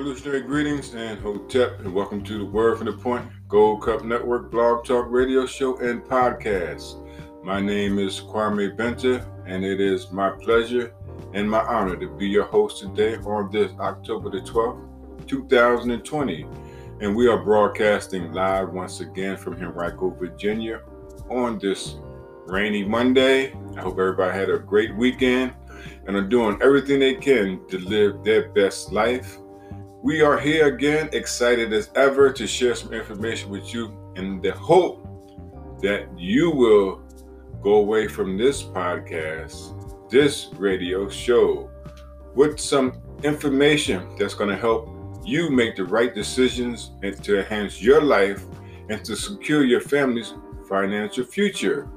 revolutionary greetings and Hotep, and welcome to the Word from the Point Gold Cup Network blog talk radio show and podcast. My name is Kwame Binta, and it is my pleasure and my honor to be your host today on this October the 12th, 2020. And we are broadcasting live once again from Henrico, Virginia on this rainy Monday. I hope everybody had a great weekend and are doing everything they can to live their best life. We are here again, excited as ever to share some information with you in the hope that you will go away from this podcast, this radio show, with some information that's going to help you make the right decisions and to enhance your life and to secure your family's financial future.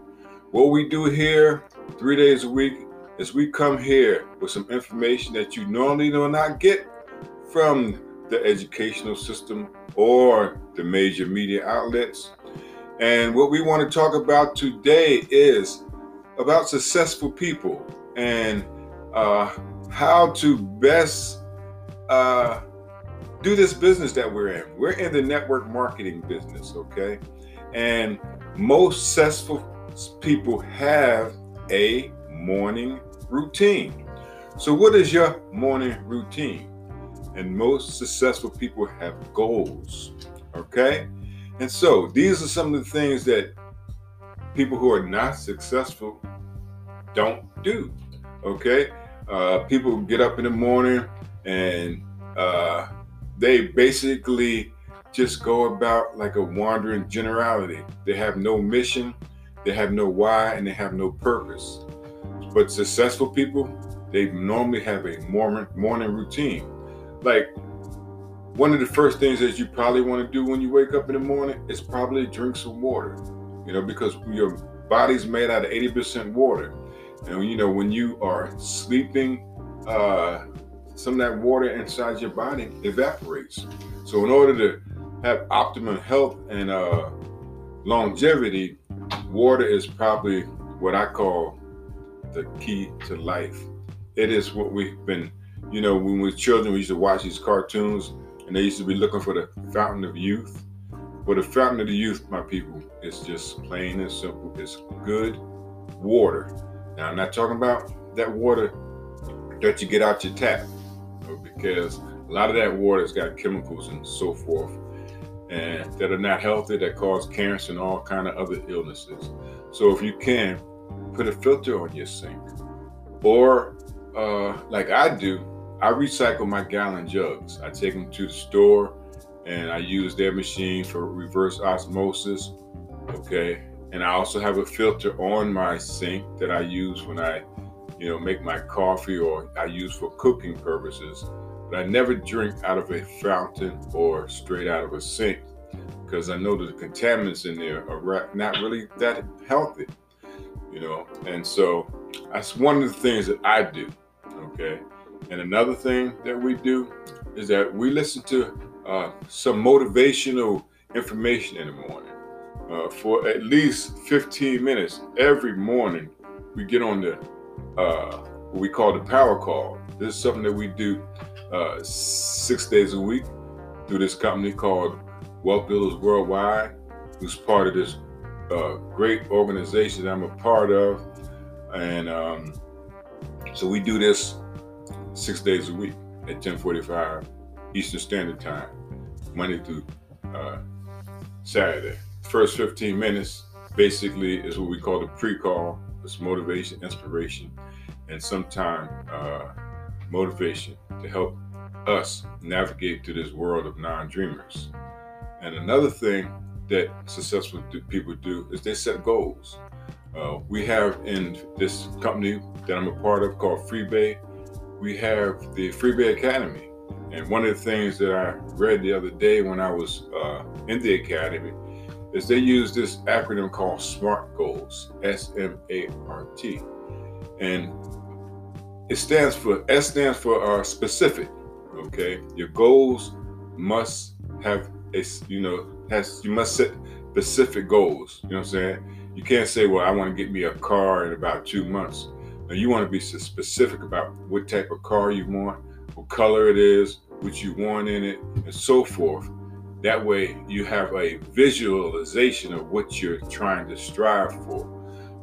What we do here three days a week is we come here with some information that you normally do not get from the educational system or the major media outlets. And what we want to talk about today is about successful people and uh, how to best uh, do this business that we're in. We're in the network marketing business, okay? And most successful people have a morning routine. So, what is your morning routine? And most successful people have goals. Okay? And so, these are some of the things that people who are not successful don't do. Okay? Uh, people get up in the morning and uh, they basically just go about like a wandering generality. They have no mission, they have no why, and they have no purpose. But successful people, they normally have a morning morning routine. Like one of the first things that you probably want to do when you wake up in the morning is probably drink some water. You know, because your body's made out of 80% water. And you know, when you are sleeping, uh, some of that water inside your body evaporates. So in order to have optimum health and uh, longevity, water is probably what I call the key to life. It is what we've been, you know, when we were children, we used to watch these cartoons and they used to be looking for the fountain of youth. But the fountain of the youth, my people, is just plain and simple. It's good water. Now, I'm not talking about that water that you get out your tap, because a lot of that water has got chemicals and so forth, and that are not healthy, that cause cancer and all kind of other illnesses. So, if you can, put a filter on your sink. Or, uh, like I do, I recycle my gallon jugs. I take them to the store and I use their machine for reverse osmosis. Okay. And I also have a filter on my sink that I use when I, you know, make my coffee or I use for cooking purposes. But I never drink out of a fountain or straight out of a sink because I know that the contaminants in there are not really that healthy you know. And so that's one of the things that I do, okay. And another thing that we do is that we listen to uh, some motivational information in the morning uh, for at least 15 minutes every morning. We get on the uh, what we call the power call. This is something that we do uh, six days a week through this company called Wealth Builders Worldwide, who's part of this a great organization that I'm a part of, and um, so we do this six days a week at 10:45 Eastern Standard Time, Monday through uh, Saturday. First 15 minutes basically is what we call the pre-call. It's motivation, inspiration, and sometimes uh, motivation to help us navigate through this world of non-dreamers. And another thing that successful people do is they set goals. Uh, we have in this company that I'm a part of called FreeBay, we have the FreeBay Academy. And one of the things that I read the other day when I was uh, in the academy is they use this acronym called SMART Goals, S M A R T. And it stands for, S stands for uh, specific, okay? Your goals must have a, you know, has you must set specific goals. You know what I'm saying? You can't say, well, I want to get me a car in about two months. Now you want to be specific about what type of car you want, what color it is, what you want in it, and so forth. That way, you have a visualization of what you're trying to strive for.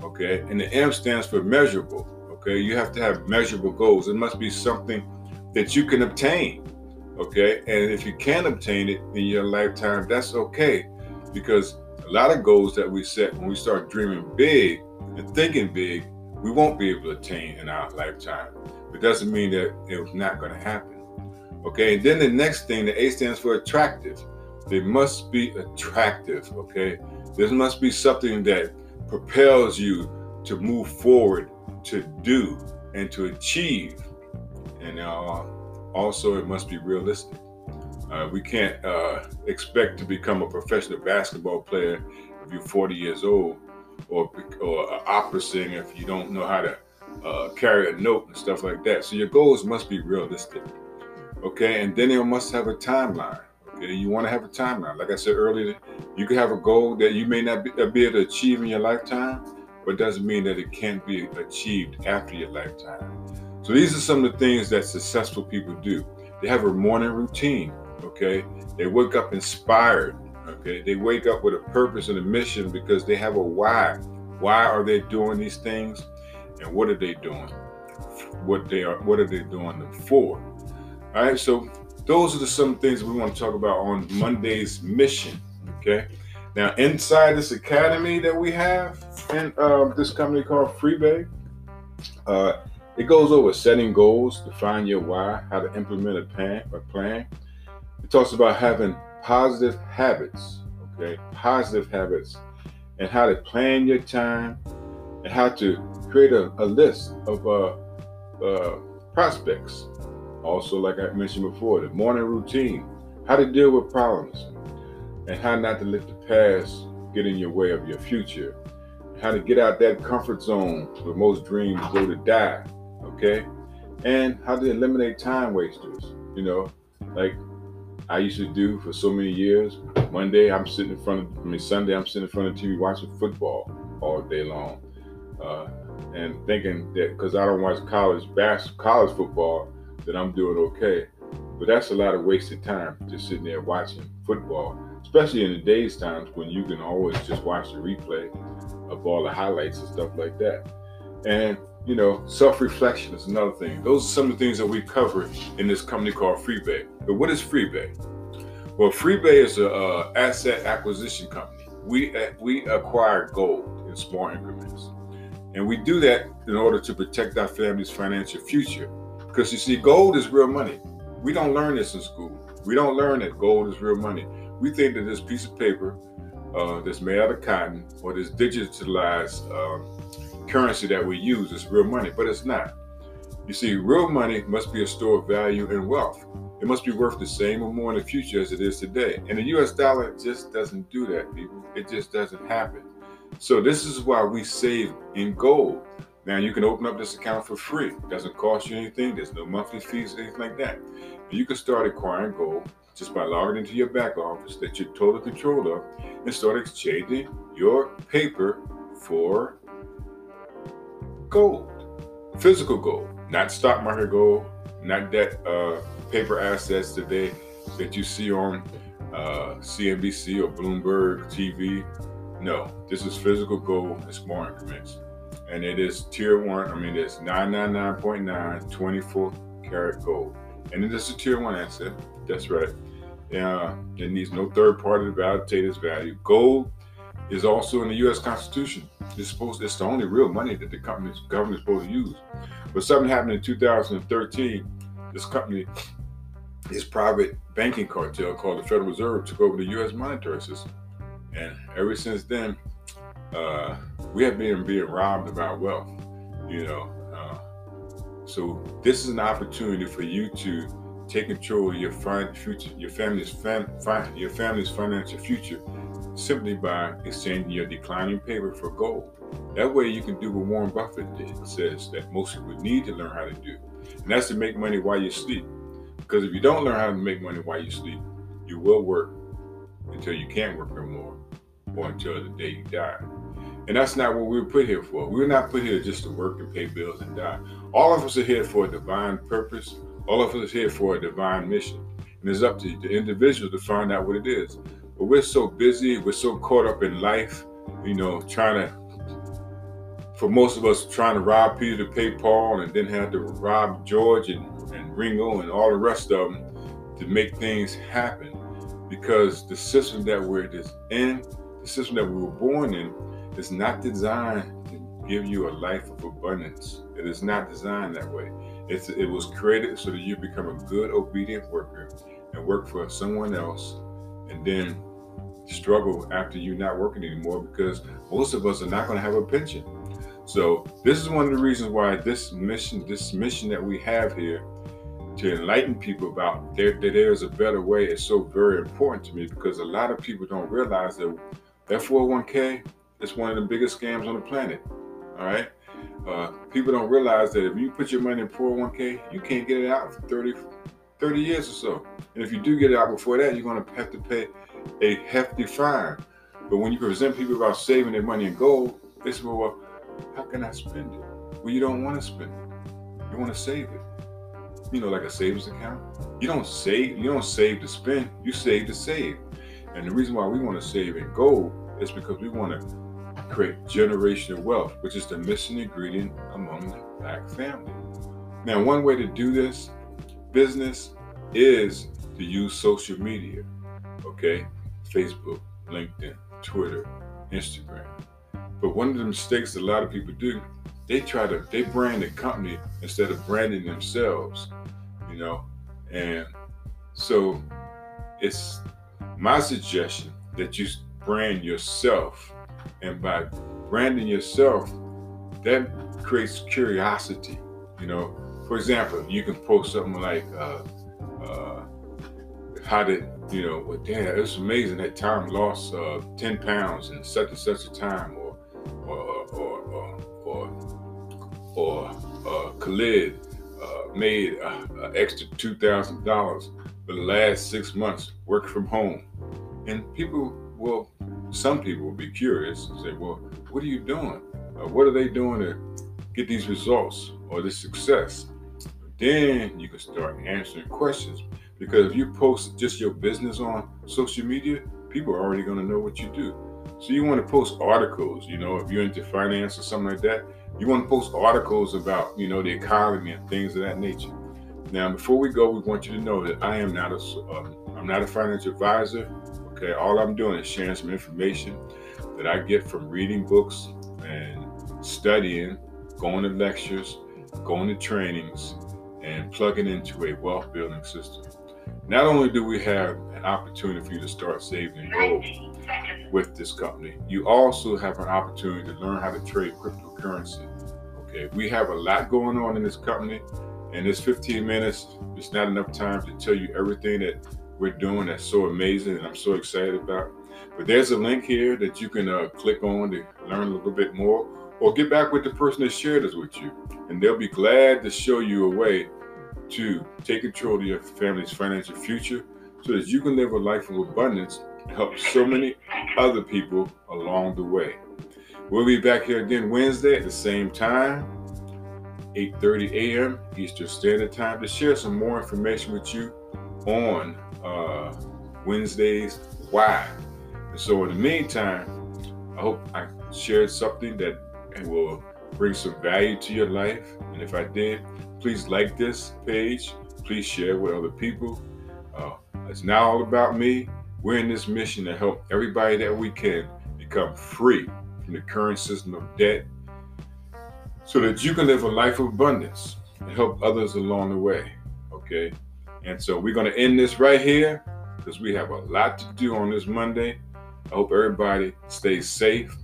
Okay, and the M stands for measurable. Okay, you have to have measurable goals. It must be something that you can obtain. Okay, and if you can't obtain it in your lifetime, that's okay because a lot of goals that we set when we start dreaming big and thinking big, we won't be able to attain in our lifetime. It doesn't mean that it's not going to happen. Okay, and then the next thing, the A stands for attractive. They must be attractive. Okay, this must be something that propels you to move forward, to do, and to achieve. And uh, also, it must be realistic. Uh, we can't uh, expect to become a professional basketball player if you're 40 years old, or or an opera singer if you don't know how to uh, carry a note and stuff like that. So your goals must be realistic, okay? And then you must have a timeline. Okay, you want to have a timeline. Like I said earlier, you can have a goal that you may not be, uh, be able to achieve in your lifetime, but doesn't mean that it can't be achieved after your lifetime. So these are some of the things that successful people do. They have a morning routine. Okay, they wake up inspired. Okay, they wake up with a purpose and a mission because they have a why. Why are they doing these things? and what are they doing? What they are, what are they doing them for? All right, so those are the some things we want to talk about on Monday's mission. Okay, now inside this academy that we have in uh, this company called FreeBay, uh, it goes over setting goals, define your why, how to implement a plan. A plan. It talks about having positive habits. Okay, positive habits, and how to plan your time, and how to create a, a list of uh, uh, prospects. Also, like I mentioned before, the morning routine, how to deal with problems, and how not to let the past get in your way of your future. How to get out that comfort zone where most dreams go to die. Okay, and how to eliminate time wasters. You know, like I used to do for so many years. Monday, I'm sitting in front of, I mean, Sunday, I'm sitting in front of TV watching football all day long. Uh, and thinking that because I don't watch college bas- college football, that I'm doing okay. But that's a lot of wasted time just sitting there watching football, especially in the days times when you can always just watch the replay of all the highlights and stuff like that. And you know, self-reflection is another thing. Those are some of the things that we cover in this company called FreeBay. But what is FreeBay? Well, FreeBay is a uh, asset acquisition company. We uh, we acquire gold in small increments. And we do that in order to protect our family's financial future. Because you see, gold is real money. We don't learn this in school. We don't learn that gold is real money. We think that this piece of paper uh, that's made out of cotton or this digitalized uh, currency that we use is real money, but it's not. You see, real money must be a store of value and wealth. It must be worth the same or more in the future as it is today. And the US dollar just doesn't do that, people. It just doesn't happen. So this is why we save in gold. Now you can open up this account for free. It doesn't cost you anything. There's no monthly fees, or anything like that. You can start acquiring gold just by logging into your back office that you're total control of and start exchanging your paper for gold, physical gold, not stock market gold, not that uh, paper assets today that you see on uh, CNBC or Bloomberg TV no, this is physical gold in small increments. And it is tier one, I mean, it's 999.9 24 karat gold. And it is a tier one asset. That's right. Uh, it needs no third party to validate its value. Gold is also in the U.S. Constitution. It's supposed it's the only real money that the company's government is supposed to use. But something happened in 2013. This company, this private banking cartel called the Federal Reserve, took over the U.S. monetary system. And ever since then, uh, we have been being robbed of our wealth, you know. Uh, so this is an opportunity for you to take control of your future, your family's fam, your family's financial future, simply by exchanging your declining paper for gold. That way, you can do what Warren Buffett did, says that most people need to learn how to do, and that's to make money while you sleep. Because if you don't learn how to make money while you sleep, you will work until you can't work no more or until the day you die. And that's not what we were put here for. We were not put here just to work and pay bills and die. All of us are here for a divine purpose. All of us here for a divine mission. And it's up to the individual to find out what it is. But we're so busy, we're so caught up in life, you know, trying to, for most of us, trying to rob Peter to pay Paul and then have to rob George and, and Ringo and all the rest of them to make things happen. Because the system that we're in, the system that we were born in, is not designed give you a life of abundance. It is not designed that way. It's, it was created so that you become a good, obedient worker and work for someone else and then struggle after you're not working anymore because most of us are not going to have a pension. So this is one of the reasons why this mission, this mission that we have here to enlighten people about there, that there's a better way is so very important to me because a lot of people don't realize that that 401k is one of the biggest scams on the planet. All right. Uh, people don't realize that if you put your money in 401k, you can't get it out for 30, 30 years or so. And if you do get it out before that, you're going to have to pay a hefty fine. But when you present people about saving their money in gold, they say, well, how can I spend it? Well, you don't want to spend it. You want to save it. You know, like a savings account. You don't save, you don't save to spend, you save to save. And the reason why we want to save in gold is because we want to create generational wealth, which is the missing ingredient among the black family. Now, one way to do this business is to use social media okay? Facebook, LinkedIn, Twitter, Instagram. But one of the mistakes a lot of people do, they try to they brand the company instead of branding themselves, you know. And so it's my suggestion that you brand yourself. And by branding yourself, that creates curiosity. You know, for example, you can post something like, uh, uh, "How did you know, well, damn, it's amazing that Tom lost uh, 10 pounds in such and such a time, or or or or or, or uh, Khalid uh, made an extra two thousand dollars for the last six months, work from home, and people will, some people will be curious and say, well, what are you doing? Uh, what are they doing to get these results or this success? Then you can start answering questions because if you post just your business on social media, people are already going to know what you do. So you want to post articles, you know, if you're into finance or something like that, you want to post articles about, you know, the economy and things of that nature. Now, before we go, we want you to know that I am not a, uh, I'm not a financial advisor. Okay, all I'm doing is sharing some information that I get from reading books and studying, going to lectures, going to trainings, and plugging into a wealth building system. Not only do we have an opportunity for you to start saving gold with this company, you also have an opportunity to learn how to trade cryptocurrency. Okay, we have a lot going on in this company, and this 15 minutes is not enough time to tell you everything that we're doing that's so amazing and I'm so excited about. But there's a link here that you can uh, click on to learn a little bit more, or get back with the person that shared this with you, and they'll be glad to show you a way to take control of your family's financial future so that you can live a life of abundance and help so many other people along the way. We'll be back here again Wednesday at the same time, 8:30 a.m. Eastern Standard Time, to share some more information with you on uh, Wednesdays why. And so, in the meantime, I hope I shared something that will bring some value to your life. And if I did, Please like this page. Please share with other people. Uh, it's not all about me. We're in this mission to help everybody that we can become free from the current system of debt so that you can live a life of abundance and help others along the way. Okay? And so we're going to end this right here because we have a lot to do on this Monday. I hope everybody stays safe.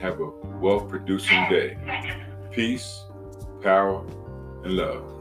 Have a wealth producing day. Peace, power, and love.